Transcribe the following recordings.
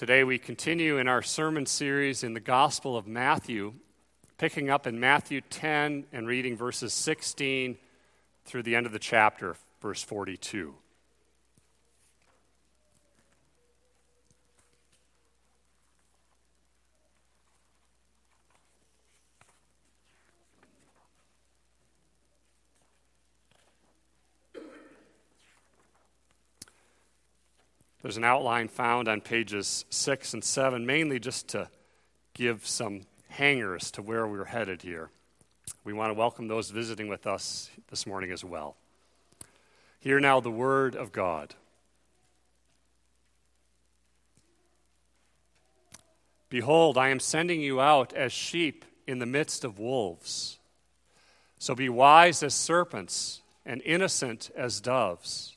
Today we continue in our sermon series in the Gospel of Matthew, picking up in Matthew 10 and reading verses 16 through the end of the chapter, verse 42. There's an outline found on pages six and seven, mainly just to give some hangers to where we're headed here. We want to welcome those visiting with us this morning as well. Hear now the word of God. Behold, I am sending you out as sheep in the midst of wolves. So be wise as serpents and innocent as doves.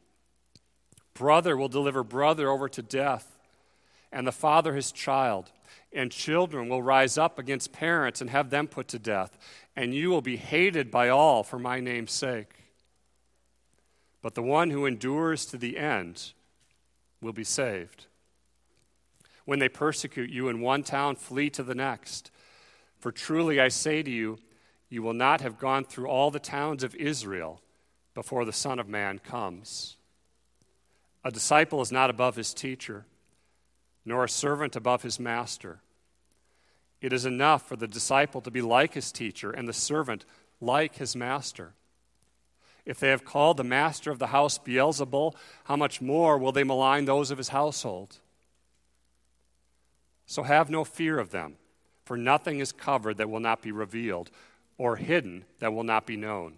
Brother will deliver brother over to death, and the father his child. And children will rise up against parents and have them put to death. And you will be hated by all for my name's sake. But the one who endures to the end will be saved. When they persecute you in one town, flee to the next. For truly I say to you, you will not have gone through all the towns of Israel before the Son of Man comes. A disciple is not above his teacher, nor a servant above his master. It is enough for the disciple to be like his teacher and the servant like his master. If they have called the master of the house Beelzebul, how much more will they malign those of his household? So have no fear of them, for nothing is covered that will not be revealed, or hidden that will not be known.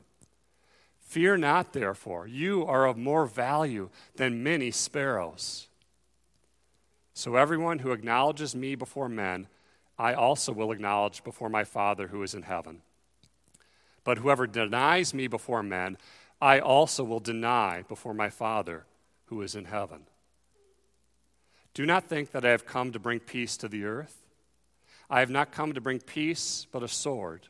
Fear not, therefore, you are of more value than many sparrows. So everyone who acknowledges me before men, I also will acknowledge before my Father who is in heaven. But whoever denies me before men, I also will deny before my Father who is in heaven. Do not think that I have come to bring peace to the earth. I have not come to bring peace, but a sword.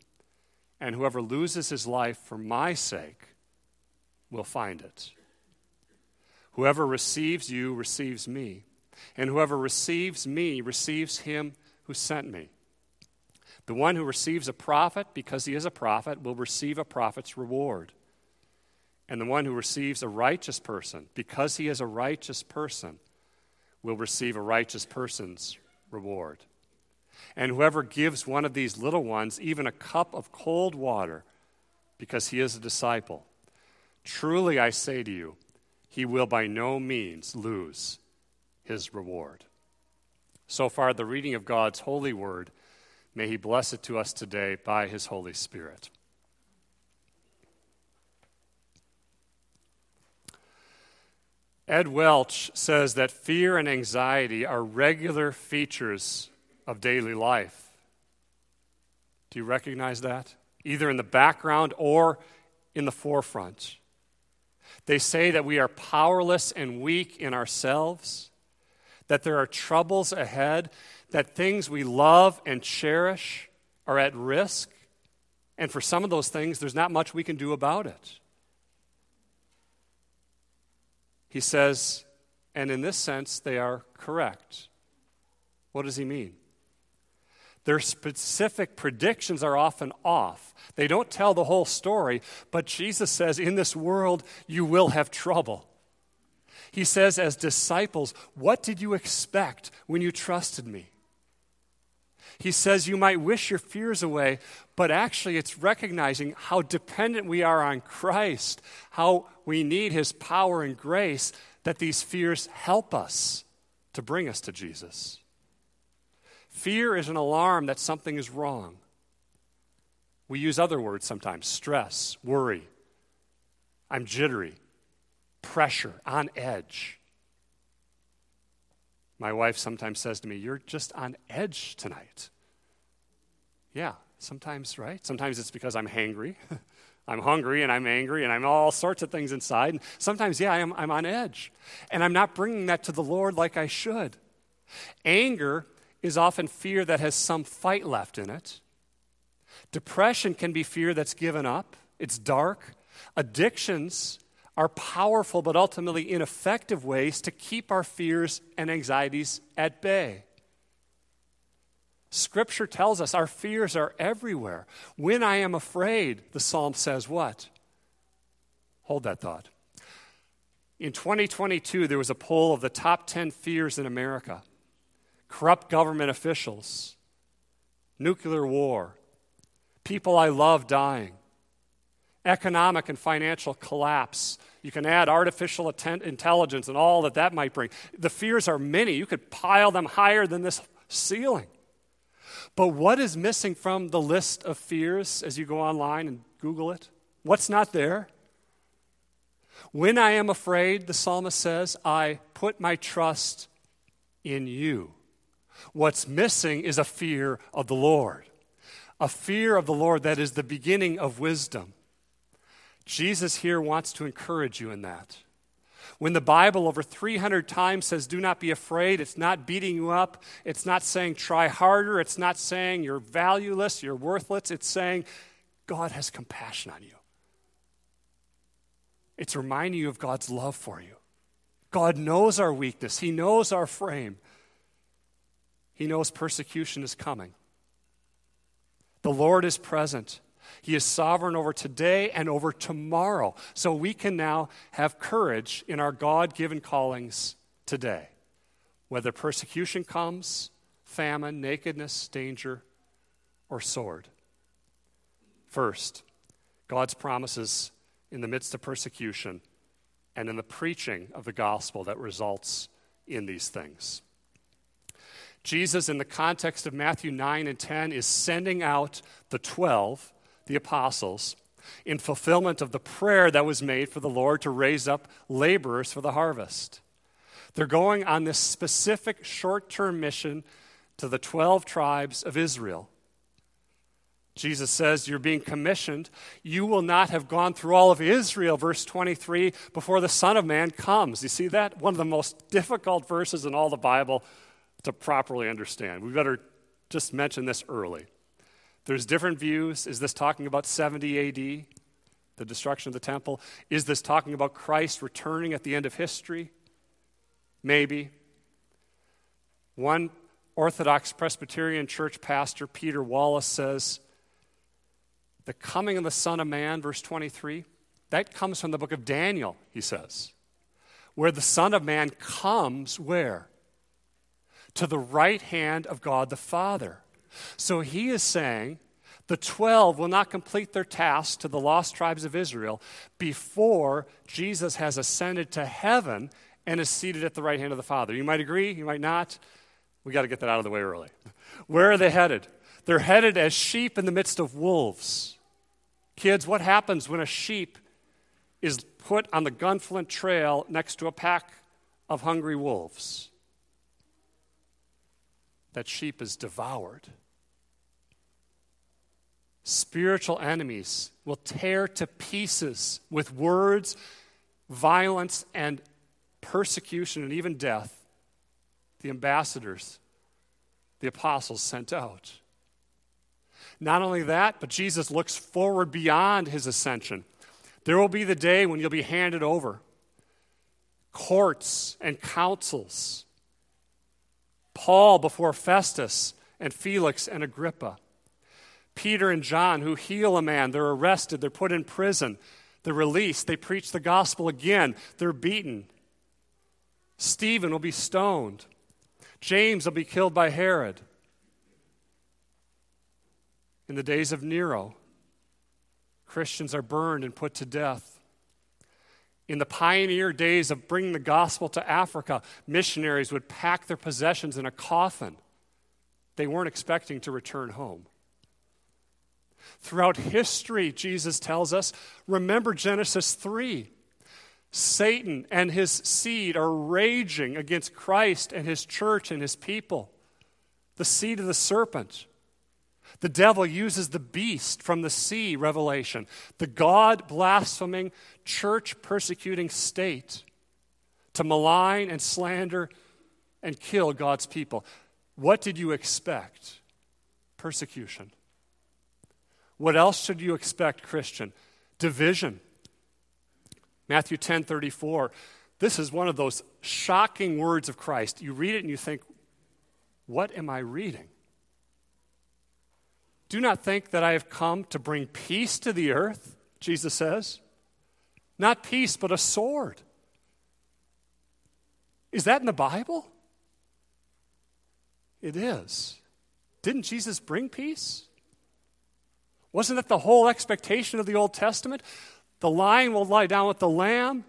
and whoever loses his life for my sake will find it. Whoever receives you receives me, and whoever receives me receives him who sent me. The one who receives a prophet because he is a prophet will receive a prophet's reward. And the one who receives a righteous person because he is a righteous person will receive a righteous person's reward. And whoever gives one of these little ones even a cup of cold water because he is a disciple, truly I say to you, he will by no means lose his reward. So far, the reading of God's holy word. May he bless it to us today by his Holy Spirit. Ed Welch says that fear and anxiety are regular features of daily life. Do you recognize that? Either in the background or in the forefront. They say that we are powerless and weak in ourselves, that there are troubles ahead, that things we love and cherish are at risk. And for some of those things, there's not much we can do about it. He says, and in this sense, they are correct. What does he mean? Their specific predictions are often off. They don't tell the whole story, but Jesus says, In this world, you will have trouble. He says, as disciples, What did you expect when you trusted me? He says, You might wish your fears away, but actually, it's recognizing how dependent we are on Christ, how we need his power and grace, that these fears help us to bring us to Jesus. Fear is an alarm that something is wrong. We use other words sometimes stress, worry. I'm jittery, pressure, on edge. My wife sometimes says to me, You're just on edge tonight. Yeah, sometimes, right? Sometimes it's because I'm hangry. I'm hungry and I'm angry and I'm all sorts of things inside. And sometimes, yeah, I'm, I'm on edge. And I'm not bringing that to the Lord like I should. Anger is often fear that has some fight left in it. Depression can be fear that's given up, it's dark. Addictions are powerful but ultimately ineffective ways to keep our fears and anxieties at bay. Scripture tells us our fears are everywhere. When I am afraid, the psalm says what? Hold that thought. In 2022, there was a poll of the top 10 fears in America corrupt government officials, nuclear war, people I love dying, economic and financial collapse. You can add artificial intelligence and all that that might bring. The fears are many. You could pile them higher than this ceiling. But what is missing from the list of fears as you go online and Google it? What's not there? When I am afraid, the psalmist says, I put my trust in you. What's missing is a fear of the Lord, a fear of the Lord that is the beginning of wisdom. Jesus here wants to encourage you in that. When the Bible over 300 times says, do not be afraid, it's not beating you up. It's not saying try harder. It's not saying you're valueless, you're worthless. It's saying God has compassion on you. It's reminding you of God's love for you. God knows our weakness, He knows our frame. He knows persecution is coming. The Lord is present. He is sovereign over today and over tomorrow. So we can now have courage in our God given callings today. Whether persecution comes, famine, nakedness, danger, or sword. First, God's promises in the midst of persecution and in the preaching of the gospel that results in these things. Jesus, in the context of Matthew 9 and 10, is sending out the 12, the apostles, in fulfillment of the prayer that was made for the Lord to raise up laborers for the harvest. They're going on this specific short term mission to the 12 tribes of Israel. Jesus says, You're being commissioned. You will not have gone through all of Israel, verse 23, before the Son of Man comes. You see that? One of the most difficult verses in all the Bible to properly understand. We better just mention this early. There's different views. Is this talking about 70 AD, the destruction of the temple? Is this talking about Christ returning at the end of history? Maybe. One Orthodox Presbyterian church pastor, Peter Wallace, says, The coming of the Son of Man, verse 23, that comes from the book of Daniel, he says, where the Son of Man comes where? To the right hand of God the Father. So he is saying the 12 will not complete their task to the lost tribes of Israel before Jesus has ascended to heaven and is seated at the right hand of the Father. You might agree, you might not. We got to get that out of the way early. Where are they headed? They're headed as sheep in the midst of wolves. Kids, what happens when a sheep is put on the Gunflint Trail next to a pack of hungry wolves? That sheep is devoured. Spiritual enemies will tear to pieces with words, violence, and persecution, and even death the ambassadors, the apostles sent out. Not only that, but Jesus looks forward beyond his ascension. There will be the day when you'll be handed over courts and councils. Paul before Festus and Felix and Agrippa. Peter and John, who heal a man, they're arrested, they're put in prison, they're released, they preach the gospel again, they're beaten. Stephen will be stoned. James will be killed by Herod. In the days of Nero, Christians are burned and put to death. In the pioneer days of bringing the gospel to Africa, missionaries would pack their possessions in a coffin. They weren't expecting to return home. Throughout history, Jesus tells us, remember Genesis 3. Satan and his seed are raging against Christ and his church and his people. The seed of the serpent. The devil uses the beast from the sea, Revelation, the God blaspheming, church persecuting state, to malign and slander and kill God's people. What did you expect? Persecution. What else should you expect, Christian? Division. Matthew 10 34. This is one of those shocking words of Christ. You read it and you think, what am I reading? Do not think that I have come to bring peace to the earth, Jesus says. Not peace, but a sword. Is that in the Bible? It is. Didn't Jesus bring peace? Wasn't that the whole expectation of the Old Testament? The lion will lie down with the lamb.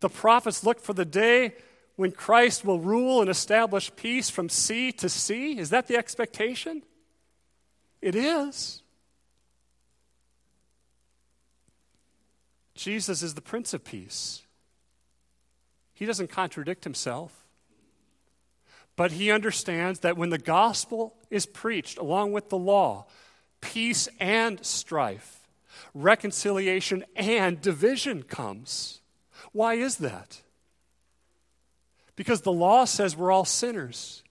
The prophets look for the day when Christ will rule and establish peace from sea to sea. Is that the expectation? It is. Jesus is the Prince of Peace. He doesn't contradict himself. But he understands that when the gospel is preached along with the law, peace and strife, reconciliation and division comes. Why is that? Because the law says we're all sinners.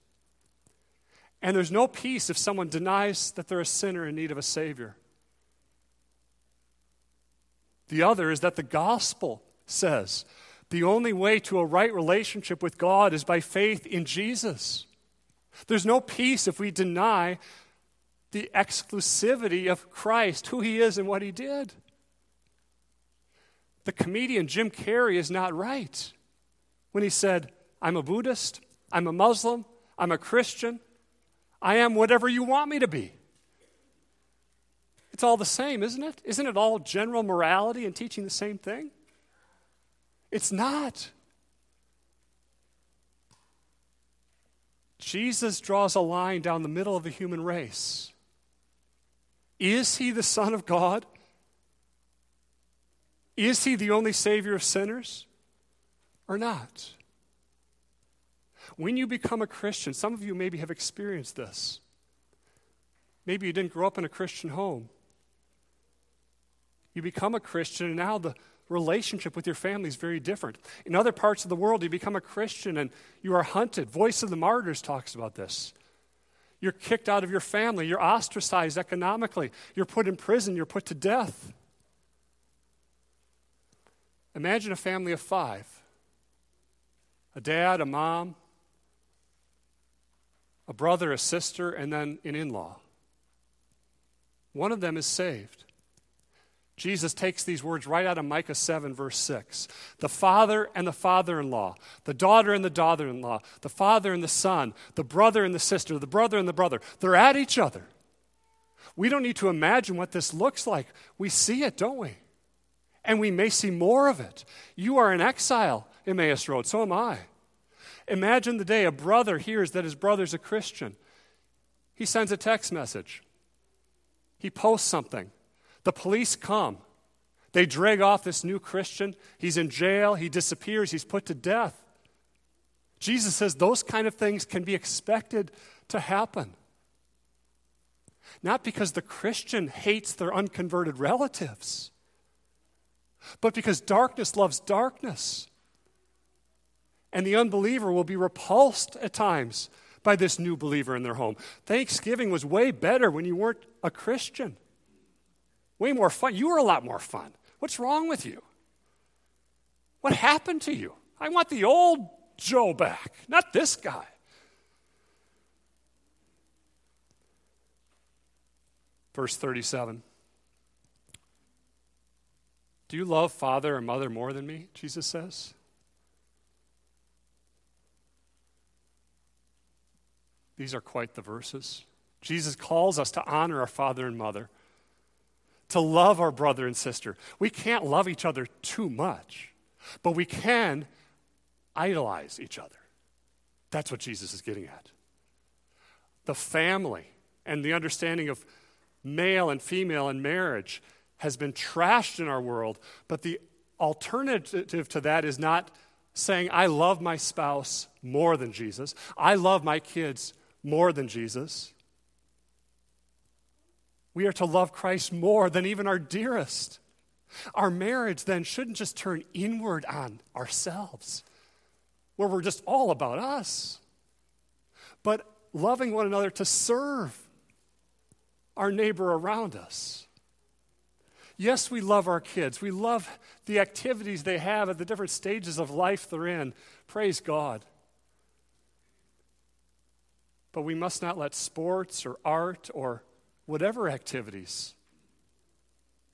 And there's no peace if someone denies that they're a sinner in need of a Savior. The other is that the gospel says the only way to a right relationship with God is by faith in Jesus. There's no peace if we deny the exclusivity of Christ, who he is and what he did. The comedian Jim Carrey is not right when he said, I'm a Buddhist, I'm a Muslim, I'm a Christian, I am whatever you want me to be. It's all the same, isn't it? Isn't it all general morality and teaching the same thing? It's not. Jesus draws a line down the middle of the human race. Is he the Son of God? Is he the only Savior of sinners or not? When you become a Christian, some of you maybe have experienced this. Maybe you didn't grow up in a Christian home. You become a Christian, and now the relationship with your family is very different. In other parts of the world, you become a Christian and you are hunted. Voice of the Martyrs talks about this. You're kicked out of your family. You're ostracized economically. You're put in prison. You're put to death. Imagine a family of five a dad, a mom, a brother, a sister, and then an in law. One of them is saved. Jesus takes these words right out of Micah 7, verse 6. The father and the father in law, the daughter and the daughter in law, the father and the son, the brother and the sister, the brother and the brother, they're at each other. We don't need to imagine what this looks like. We see it, don't we? And we may see more of it. You are in exile, Emmaus Road, so am I. Imagine the day a brother hears that his brother's a Christian. He sends a text message, he posts something the police come. They drag off this new Christian. He's in jail. He disappears. He's put to death. Jesus says those kind of things can be expected to happen. Not because the Christian hates their unconverted relatives, but because darkness loves darkness. And the unbeliever will be repulsed at times by this new believer in their home. Thanksgiving was way better when you weren't a Christian. Way more fun. You were a lot more fun. What's wrong with you? What happened to you? I want the old Joe back, not this guy. Verse 37. Do you love father or mother more than me? Jesus says. These are quite the verses. Jesus calls us to honor our father and mother, to love our brother and sister. We can't love each other too much, but we can idolize each other. That's what Jesus is getting at. The family and the understanding of male and female in marriage has been trashed in our world, but the alternative to that is not saying, I love my spouse more than Jesus, I love my kids more than Jesus. We are to love Christ more than even our dearest. Our marriage then shouldn't just turn inward on ourselves, where we're just all about us, but loving one another to serve our neighbor around us. Yes, we love our kids. We love the activities they have at the different stages of life they're in. Praise God. But we must not let sports or art or whatever activities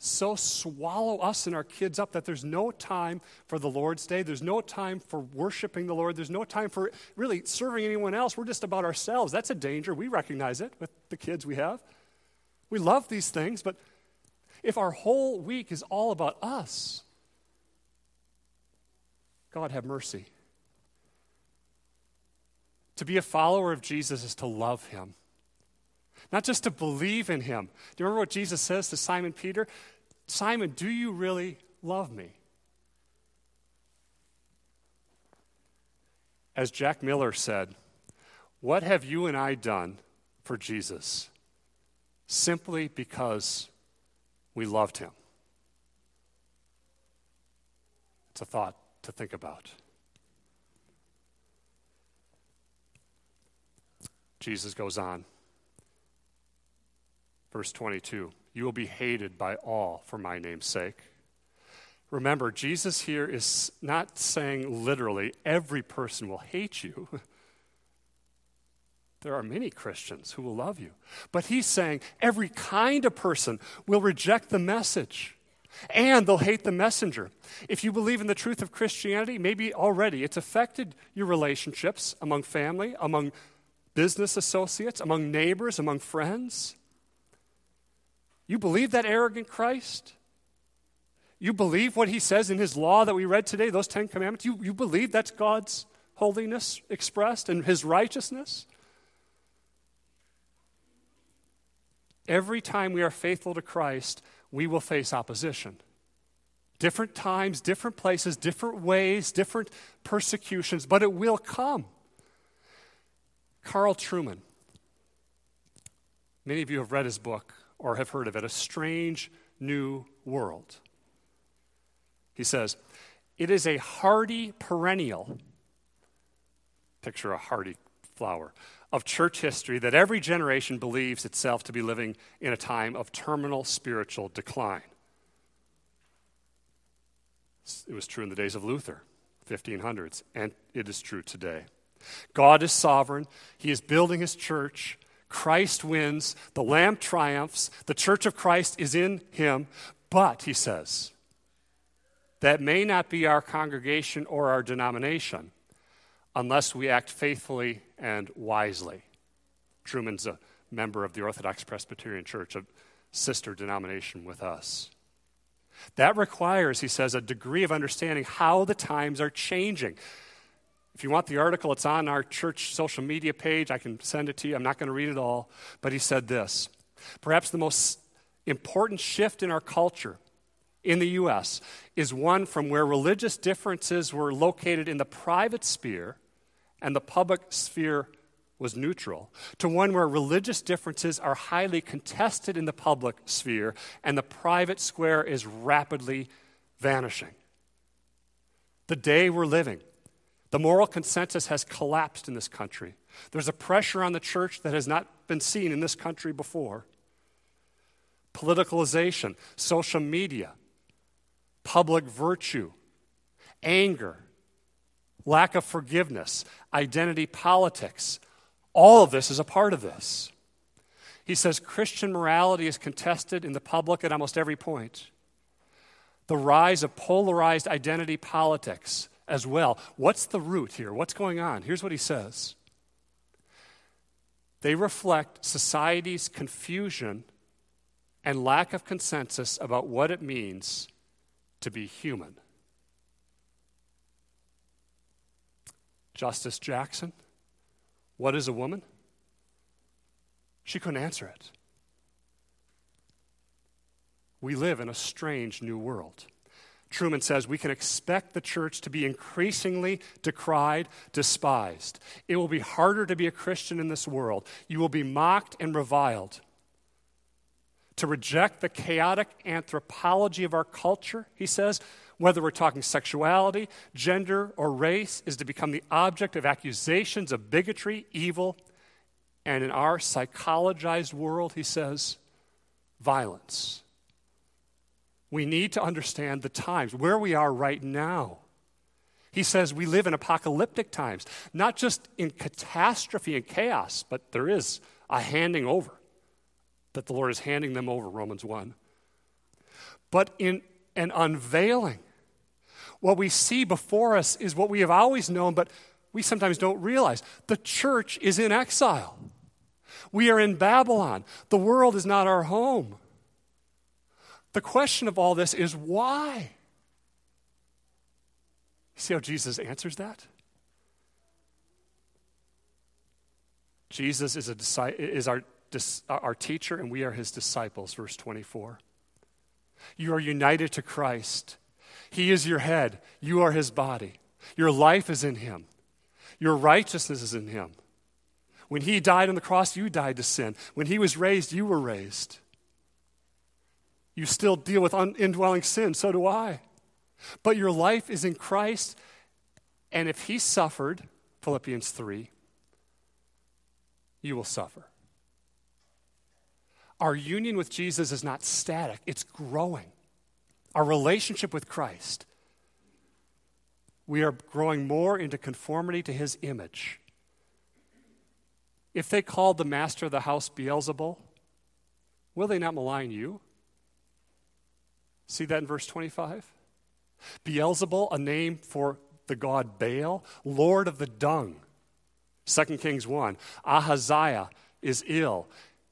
so swallow us and our kids up that there's no time for the Lord's Day. There's no time for worshiping the Lord. There's no time for really serving anyone else. We're just about ourselves. That's a danger. We recognize it with the kids we have. We love these things, but if our whole week is all about us, God have mercy. To be a follower of Jesus is to love him, not just to believe in him. Do you remember what Jesus says to Simon Peter? Simon, do you really love me? As Jack Miller said, what have you and I done for Jesus? Simply because we loved him. It's a thought to think about. Jesus goes on. Verse 22 You will be hated by all for my name's sake. Remember, Jesus here is not saying literally, every person will hate you. There are many Christians who will love you. But he's saying every kind of person will reject the message and they'll hate the messenger. If you believe in the truth of Christianity, maybe already it's affected your relationships among family, among business associates, among neighbors, among friends? You believe that arrogant Christ? You believe what he says in his law that we read today, those Ten Commandments? You, you believe that's God's holiness expressed and his righteousness? Every time we are faithful to Christ, we will face opposition. Different times, different places, different ways, different persecutions, but it will come. Carl Trueman. Many of you have read his book or have heard of it, A Strange New World. He says, It is a hardy perennial, picture a hardy flower, of church history that every generation believes itself to be living in a time of terminal spiritual decline. It was true in the days of Luther, 1500s, and it is true today. God is sovereign. He is building his church. Christ wins. The Lamb triumphs. The church of Christ is in him. But, he says, that may not be our congregation or our denomination unless we act faithfully and wisely. Trueman's a member of the Orthodox Presbyterian Church, a sister denomination with us. That requires, he says, a degree of understanding how the times are changing. If you want the article, it's on our church social media page. I can send it to you. I'm not going to read it all. But he said this Perhaps the most important shift in our culture in the U.S. is one from where religious differences were located in the private sphere and the public sphere was neutral, to one where religious differences are highly contested in the public sphere and the private square is rapidly vanishing. The day we're living The moral consensus has collapsed in this country. There's a pressure on the church that has not been seen in this country before. Politicalization, social media, public virtue, anger, lack of forgiveness, identity politics. All of this is a part of this. He says Christian morality is contested in the public at almost every point. The rise of polarized identity politics as well. What's the root here? What's going on? Here's what he says they reflect society's confusion and lack of consensus about what it means to be human. Justice Jackson, what is a woman? She couldn't answer it. We live in a strange new world. Trueman says we can expect the church to be increasingly decried, despised. It will be harder to be a Christian in this world. You will be mocked and reviled. To reject the chaotic anthropology of our culture, he says, whether we're talking sexuality, gender, or race, is to become the object of accusations of bigotry, evil, and in our psychologized world, he says, violence. We need to understand the times, where we are right now. He says we live in apocalyptic times, not just in catastrophe and chaos, but there is a handing over, that the Lord is handing them over, Romans 1. But in an unveiling, what we see before us is what we have always known, but we sometimes don't realize. The church is in exile. We are in Babylon. The world is not our home. The question of all this is why? See how Jesus answers that? Jesus is, a, is our, our teacher, and we are his disciples, verse 24. You are united to Christ. He is your head, you are his body. Your life is in him, your righteousness is in him. When he died on the cross, you died to sin. When he was raised, you were raised. You still deal with un- indwelling sin, so do I. But your life is in Christ, and if he suffered, Philippians 3, you will suffer. Our union with Jesus is not static, it's growing our relationship with Christ, we are growing more into conformity to his image. If they called the master of the house Beelzebul, will they not malign you? See that in verse 25? Beelzebul, a name for the god Baal, lord of the dung. 2 Kings 1. Ahaziah is ill.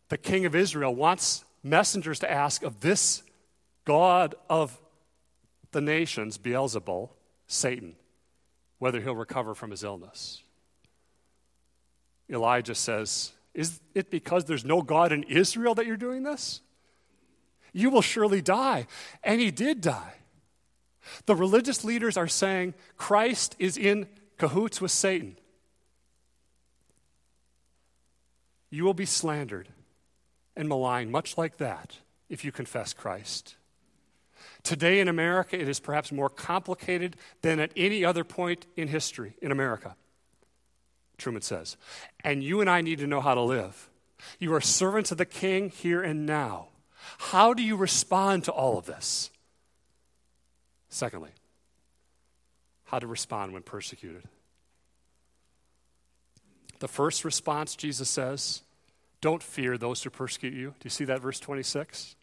The king of Israel wants messengers to ask of this God of the nations, Beelzebul, Satan, whether he'll recover from his illness. Elijah says, Is it because there's no God in Israel that you're doing this? You will surely die. And he did die. The religious leaders are saying Christ is in cahoots with Satan. You will be slandered and maligned, much like that, if you confess Christ. Today in America, it is perhaps more complicated than at any other point in history in America, Trueman says. And you and I need to know how to live. You are servants of the king here and now. How do you respond to all of this? Secondly, how to respond when persecuted. The first response, Jesus says, don't fear those who persecute you. Do you see that, verse 26?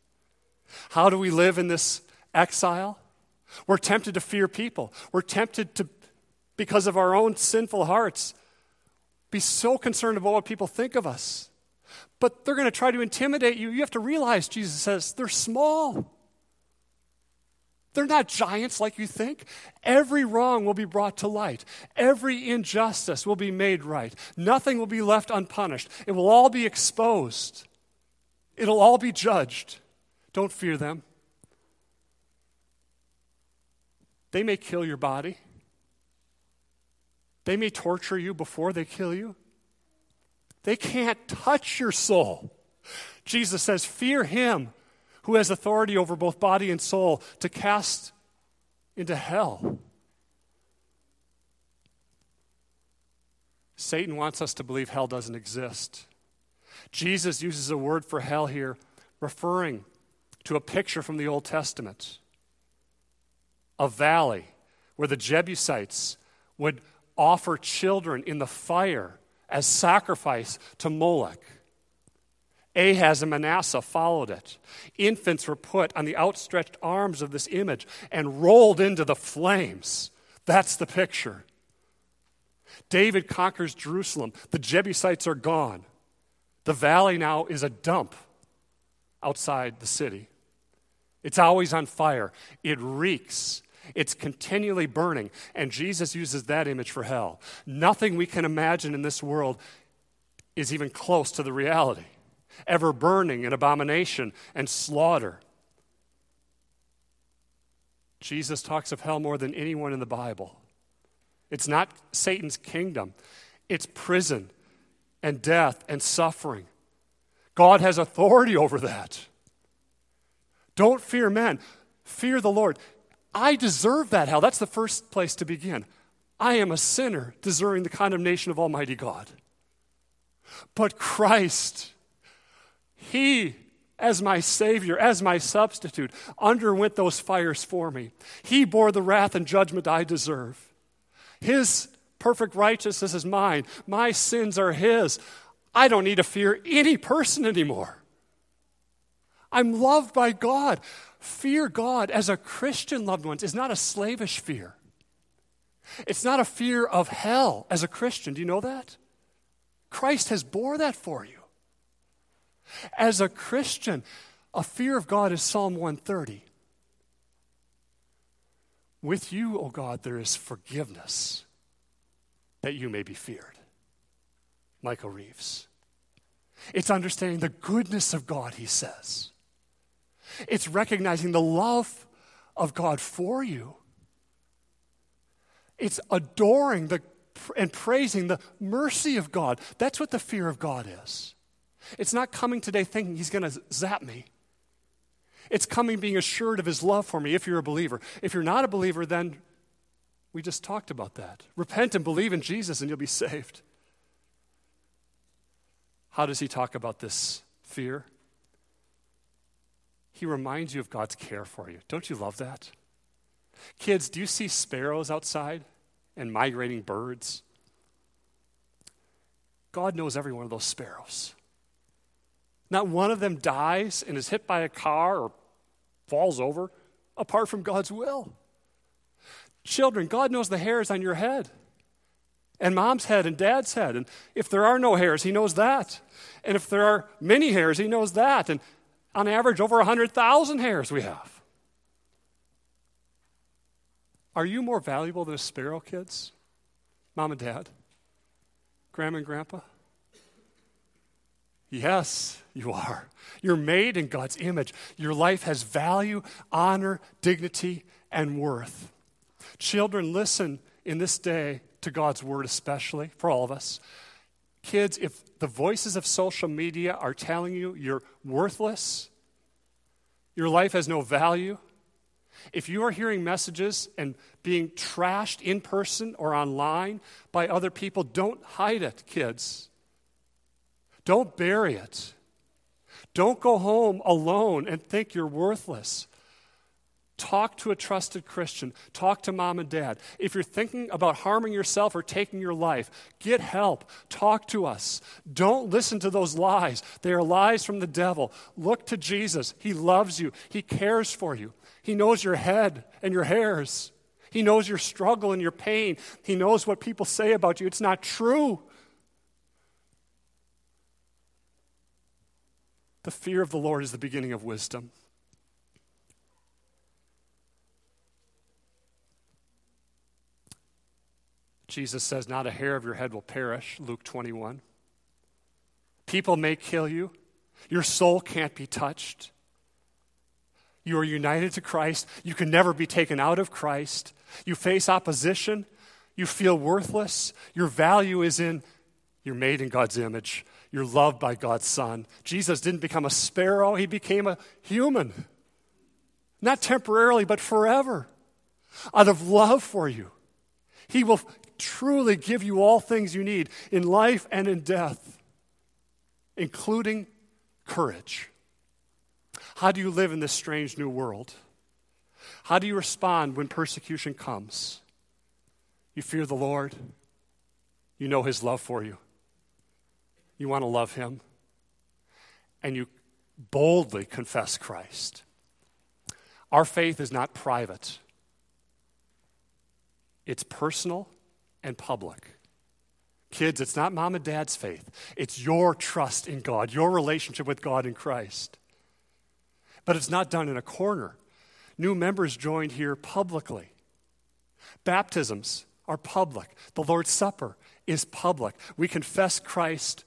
How do we live in this exile. We're tempted to fear people. We're tempted to, because of our own sinful hearts, be so concerned about what people think of us. But they're going to try to intimidate you. You have to realize, Jesus says, they're small. They're not giants like you think. Every wrong will be brought to light. Every injustice will be made right. Nothing will be left unpunished. It will all be exposed. It'll all be judged. Don't fear them. They may kill your body. They may torture you before they kill you. They can't touch your soul. Jesus says, Fear him who has authority over both body and soul to cast into hell. Satan wants us to believe hell doesn't exist. Jesus uses a word for hell here, referring to a picture from the Old Testament a valley where the Jebusites would offer children in the fire as sacrifice to Moloch. Ahaz and Manasseh followed it. Infants were put on the outstretched arms of this image and rolled into the flames. That's the picture. David conquers Jerusalem. The Jebusites are gone. The valley now is a dump outside the city. It's always on fire, it reeks. It's continually burning. And Jesus uses that image for hell. Nothing we can imagine in this world is even close to the reality. Ever burning and abomination and slaughter. Jesus talks of hell more than anyone in the Bible. It's not Satan's kingdom, it's prison and death and suffering. God has authority over that. Don't fear men, fear the Lord. I deserve that hell. That's the first place to begin. I am a sinner deserving the condemnation of Almighty God. But Christ, He, as my Savior, as my substitute, underwent those fires for me. He bore the wrath and judgment I deserve. His perfect righteousness is mine. My sins are His. I don't need to fear any person anymore. I'm loved by God. Fear God as a Christian loved ones is not a slavish fear. It's not a fear of hell as a Christian. Do you know that? Christ has bore that for you. As a Christian, a fear of God is Psalm 130. With you, O God, there is forgiveness that you may be feared. Michael Reeves. It's understanding the goodness of God, he says. It's recognizing the love of God for you. It's adoring the, and praising the mercy of God. That's what the fear of God is. It's not coming today thinking he's going to zap me. It's coming being assured of his love for me if you're a believer. If you're not a believer, then we just talked about that. Repent and believe in Jesus and you'll be saved. How does he talk about this fear? He reminds you of God's care for you. Don't you love that? Kids, do you see sparrows outside and migrating birds? God knows every one of those sparrows. Not one of them dies and is hit by a car or falls over apart from God's will. Children, God knows the hairs on your head and mom's head and dad's head. And if there are no hairs, he knows that. And if there are many hairs, he knows that. And on average, over 100,000 hairs we have. Are you more valuable than a sparrow, kids? Mom and dad? Grandma and grandpa? Yes, you are. You're made in God's image. Your life has value, honor, dignity, and worth. Children, listen in this day to God's word, especially for all of us. Kids, if the voices of social media are telling you you're worthless, your life has no value, if you are hearing messages and being trashed in person or online by other people, don't hide it, kids. Don't bury it. Don't go home alone and think you're worthless. Talk to a trusted Christian. Talk to mom and dad. If you're thinking about harming yourself or taking your life, get help. Talk to us. Don't listen to those lies. They are lies from the devil. Look to Jesus. He loves you, He cares for you. He knows your head and your hairs. He knows your struggle and your pain. He knows what people say about you. It's not true. The fear of the Lord is the beginning of wisdom. Jesus says, Not a hair of your head will perish, Luke 21. People may kill you, your soul can't be touched. You are united to Christ. You can never be taken out of Christ. You face opposition. You feel worthless. Your value is in you're made in God's image. You're loved by God's Son. Jesus didn't become a sparrow, he became a human. Not temporarily, but forever. Out of love for you. He will truly give you all things you need in life and in death, including courage. How do you live in this strange new world? How do you respond when persecution comes? You fear the Lord. You know His love for you. You want to love Him. And you boldly confess Christ. Our faith is not private, it's personal and public. Kids, it's not mom and dad's faith, it's your trust in God, your relationship with God in Christ. But it's not done in a corner. New members joined here publicly. Baptisms are public. The Lord's Supper is public. We confess Christ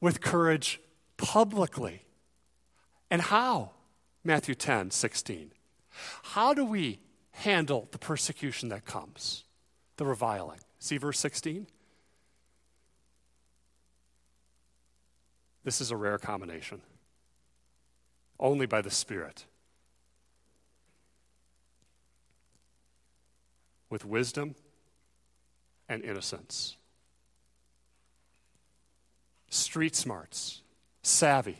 with courage publicly. And how? Matthew 10, 16. How do we handle the persecution that comes, the reviling? See verse 16? This is a rare combination, only by the Spirit. With wisdom and innocence. Street smarts, savvy,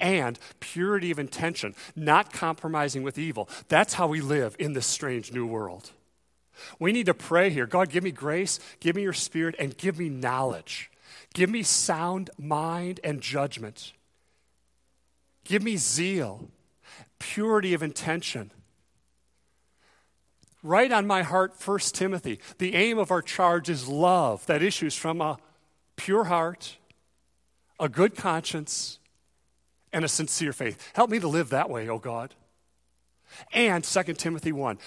and purity of intention, not compromising with evil. That's how we live in this strange new world. We need to pray here God, give me grace, give me your spirit, and give me knowledge. Give me sound mind and judgment. Give me zeal, purity of intention. Write on my heart, 1 Timothy, the aim of our charge is love that issues from a pure heart, a good conscience, and a sincere faith. Help me to live that way, oh God. And 2 Timothy 1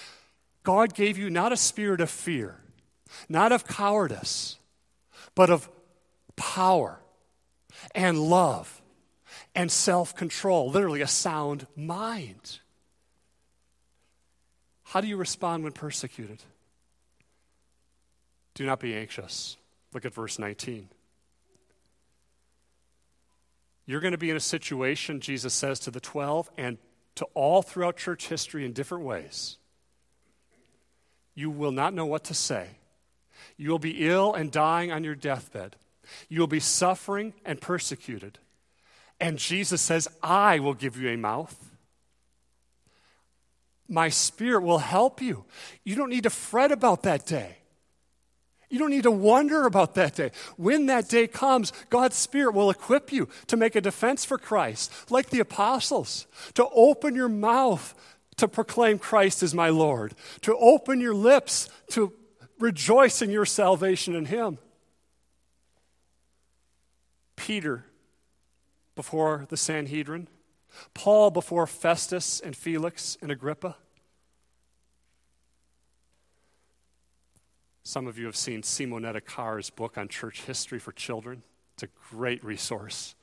God gave you not a spirit of fear, not of cowardice, but of power and love and self control, literally, a sound mind. How do you respond when persecuted? Do not be anxious. Look at verse 19. You're going to be in a situation, Jesus says to the 12, and to all throughout church history in different ways. You will not know what to say. You will be ill and dying on your deathbed. You will be suffering and persecuted. And Jesus says, I will give you a mouth. My spirit will help you. You don't need to fret about that day. You don't need to wonder about that day. When that day comes, God's Spirit will equip you to make a defense for Christ, like the apostles, to open your mouth to proclaim Christ as my Lord, to open your lips to rejoice in your salvation in Him. Peter before the Sanhedrin, Paul before Festus and Felix and Agrippa. Some of you have seen Simonetta Carr's book on church history for children. It's a great resource.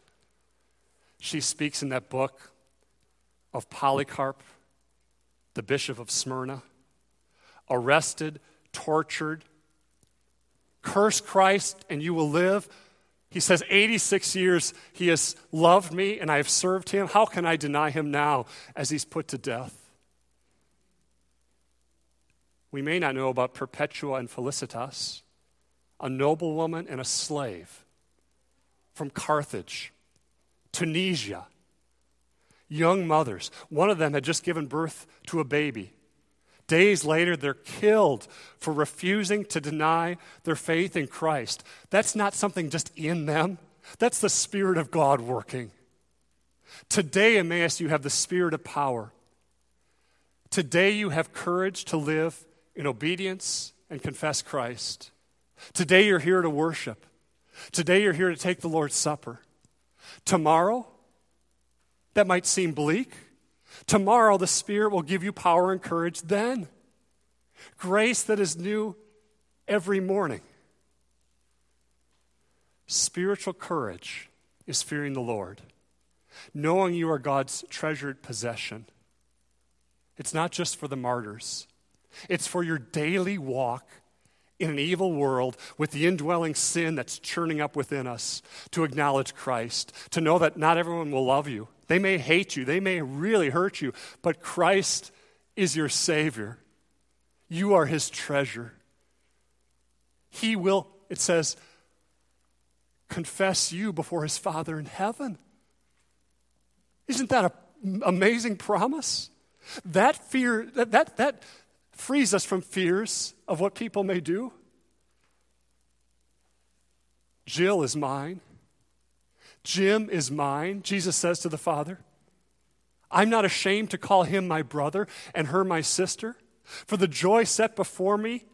She speaks in that book of Polycarp, the bishop of Smyrna, arrested, tortured. Curse Christ and you will live. He says, 86 years he has loved me and I have served him. How can I deny him now as he's put to death? We may not know about Perpetua and Felicitas, a noblewoman and a slave from Carthage, Tunisia, young mothers. One of them had just given birth to a baby. Days later, they're killed for refusing to deny their faith in Christ. That's not something just in them, that's the Spirit of God working. Today, Emmaus, you have the Spirit of power. Today, you have courage to live in obedience and confess Christ. Today you're here to worship. Today you're here to take the Lord's Supper. Tomorrow, that might seem bleak. Tomorrow, the Spirit will give you power and courage then. Grace that is new every morning. Spiritual courage is fearing the Lord, knowing you are God's treasured possession. It's not just for the martyrs, it's for your daily walk in an evil world with the indwelling sin that's churning up within us to acknowledge Christ, to know that not everyone will love you. They may hate you, they may really hurt you, but Christ is your Savior. You are His treasure. he will, it says, confess you before his Father in heaven. Isn't that an amazing promise? That fear, that, that, that frees us from fears of what people may do. Jill is mine. Jim is mine, Jesus says to the Father. I'm not ashamed to call him my brother and her my sister. For the joy set before me,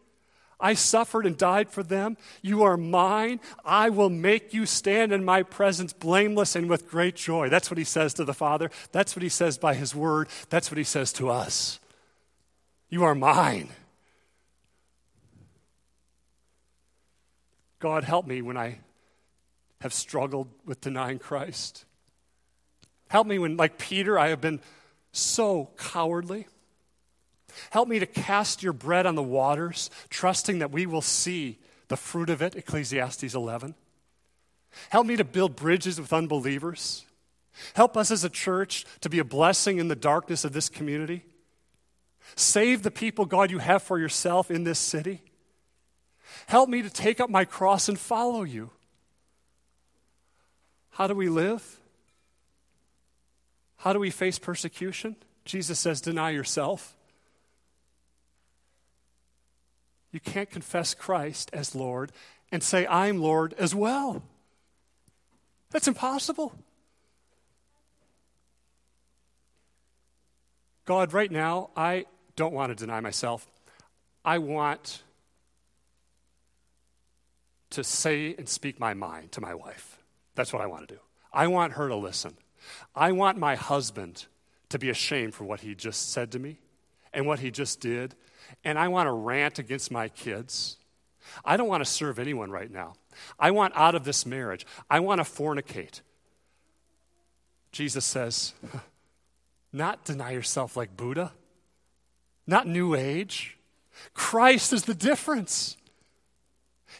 I suffered and died for them. You are mine. I will make you stand in my presence blameless and with great joy. That's what he says to the Father. That's what he says by his word. That's what he says to us. You are mine. God, help me when I have struggled with denying Christ. Help me when, like Peter, I have been so cowardly. Help me to cast your bread on the waters, trusting that we will see the fruit of it, Ecclesiastes 11. Help me to build bridges with unbelievers. Help us as a church to be a blessing in the darkness of this community. Save the people, God, you have for yourself in this city. Help me to take up my cross and follow you. How do we live? How do we face persecution? Jesus says, deny yourself. You can't confess Christ as Lord and say, I'm Lord as well. That's impossible. God, right now, I don't want to deny myself. I want to say and speak my mind to my wife. That's what I want to do. I want her to listen. I want my husband to be ashamed for what he just said to me and what he just did and I want to rant against my kids. I don't want to serve anyone right now. I want out of this marriage. I want to fornicate. Jesus says, not deny yourself like Buddha, not New Age. Christ is the difference.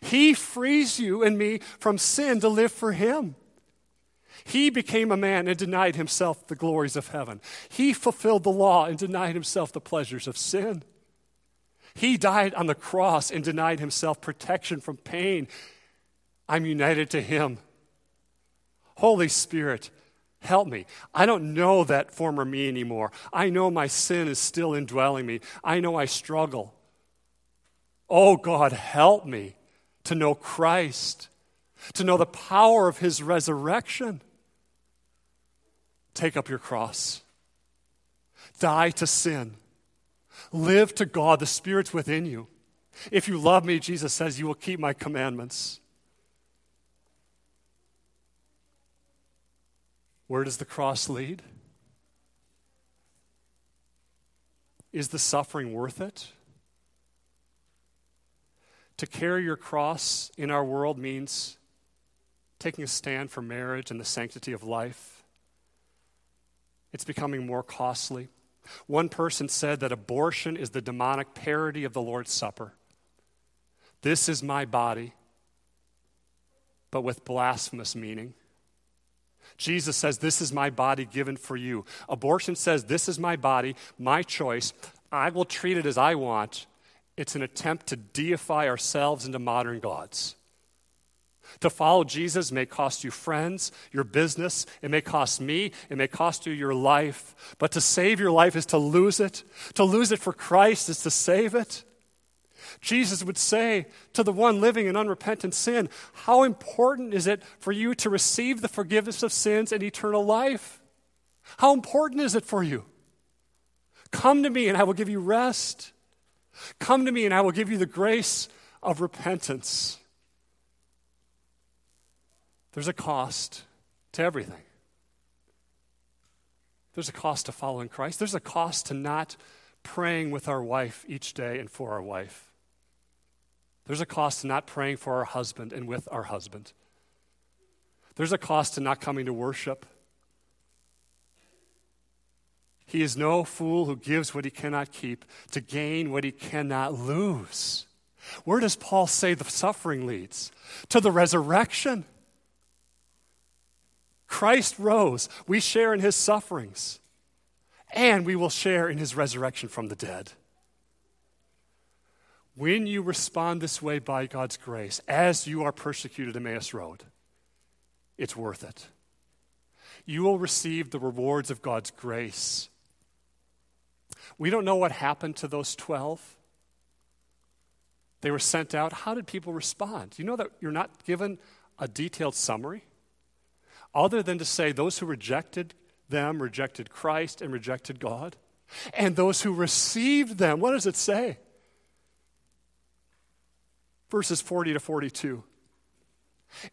He frees you and me from sin to live for Him. He became a man and denied himself the glories of heaven. He fulfilled the law and denied himself the pleasures of sin. He died on the cross and denied himself protection from pain. I'm united to him. Holy Spirit, help me. I don't know that former me anymore. I know my sin is still indwelling me. I know I struggle. Oh God, help me to know Christ, to know the power of his resurrection. Take up your cross, die to sin Live to God. The Spirit's within you. If you love me, Jesus says, you will keep my commandments. Where does the cross lead? Is the suffering worth it? To carry your cross in our world means taking a stand for marriage and the sanctity of life. It's becoming more costly. One person said that abortion is the demonic parody of the Lord's Supper. This is my body, but with blasphemous meaning. Jesus says, This is my body given for you. Abortion says, This is my body, my choice. I will treat it as I want. It's an attempt to deify ourselves into modern gods. To follow Jesus may cost you friends, your business, it may cost me, it may cost you your life. But to save your life is to lose it. To lose it for Christ is to save it. Jesus would say to the one living in unrepentant sin, How important is it for you to receive the forgiveness of sins and eternal life? How important is it for you? Come to me and I will give you rest. Come to me and I will give you the grace of repentance. There's a cost to everything. There's a cost to following Christ. There's a cost to not praying with our wife each day and for our wife. There's a cost to not praying for our husband and with our husband. There's a cost to not coming to worship. He is no fool who gives what he cannot keep to gain what he cannot lose. Where does Paul say the suffering leads? To the resurrection. Christ rose. We share in his sufferings, and we will share in his resurrection from the dead. When you respond this way by God's grace, as you are persecuted Emmaus Road, it's worth it. You will receive the rewards of God's grace. We don't know what happened to those 12. They were sent out. How did people respond? You know that you're not given a detailed summary? Other than to say those who rejected them rejected Christ and rejected God. And those who received them, what does it say? Verses 40 to 42.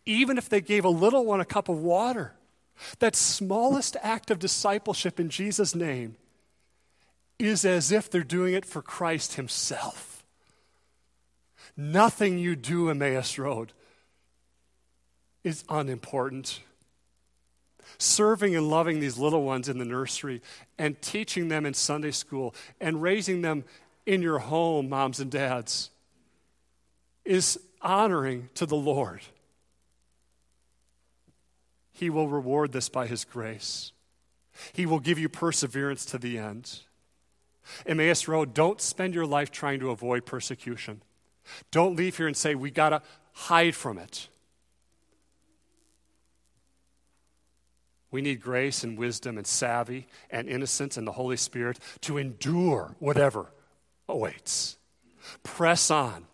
Even if they gave a little one a cup of water, that smallest act of discipleship in Jesus' name is as if they're doing it for Christ Himself. Nothing you do, Emmaus Road, is unimportant. Serving and loving these little ones in the nursery and teaching them in Sunday school and raising them in your home, moms and dads, is honoring to the Lord. He will reward this by His grace. He will give you perseverance to the end. Emmaus Road, don't spend your life trying to avoid persecution. Don't leave here and say, we got to hide from it. We need grace and wisdom and savvy and innocence and the Holy Spirit to endure whatever awaits. Press on.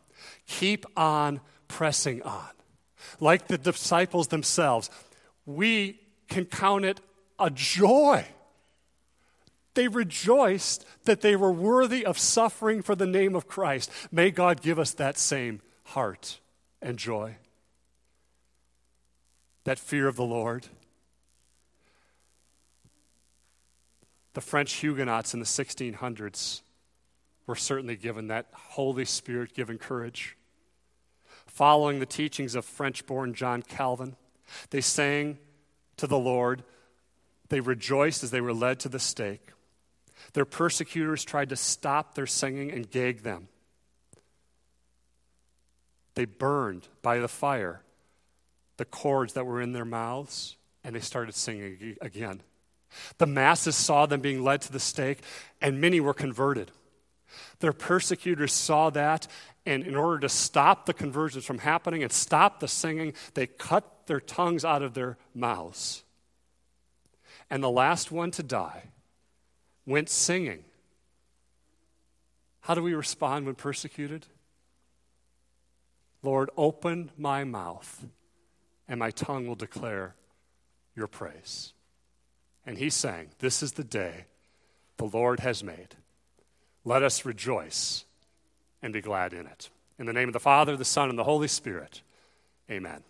Keep on pressing on. Like the disciples themselves, we can count it a joy. They rejoiced that they were worthy of suffering for the name of Christ. May God give us that same heart and joy, that fear of the Lord The French Huguenots in the 1600s were certainly given that Holy Spirit given courage. Following the teachings of French born John Calvin, they sang to the Lord. They rejoiced as they were led to the stake. Their persecutors tried to stop their singing and gag them. They burned by the fire the cords that were in their mouths, and they started singing again. The masses saw them being led to the stake, and many were converted. Their persecutors saw that, and in order to stop the conversions from happening and stop the singing, they cut their tongues out of their mouths. And the last one to die went singing. How do we respond when persecuted? Lord, open my mouth, and my tongue will declare your praise. And he sang, This is the day the Lord has made. Let us rejoice and be glad in it. In the name of the Father, the Son, and the Holy Spirit, amen.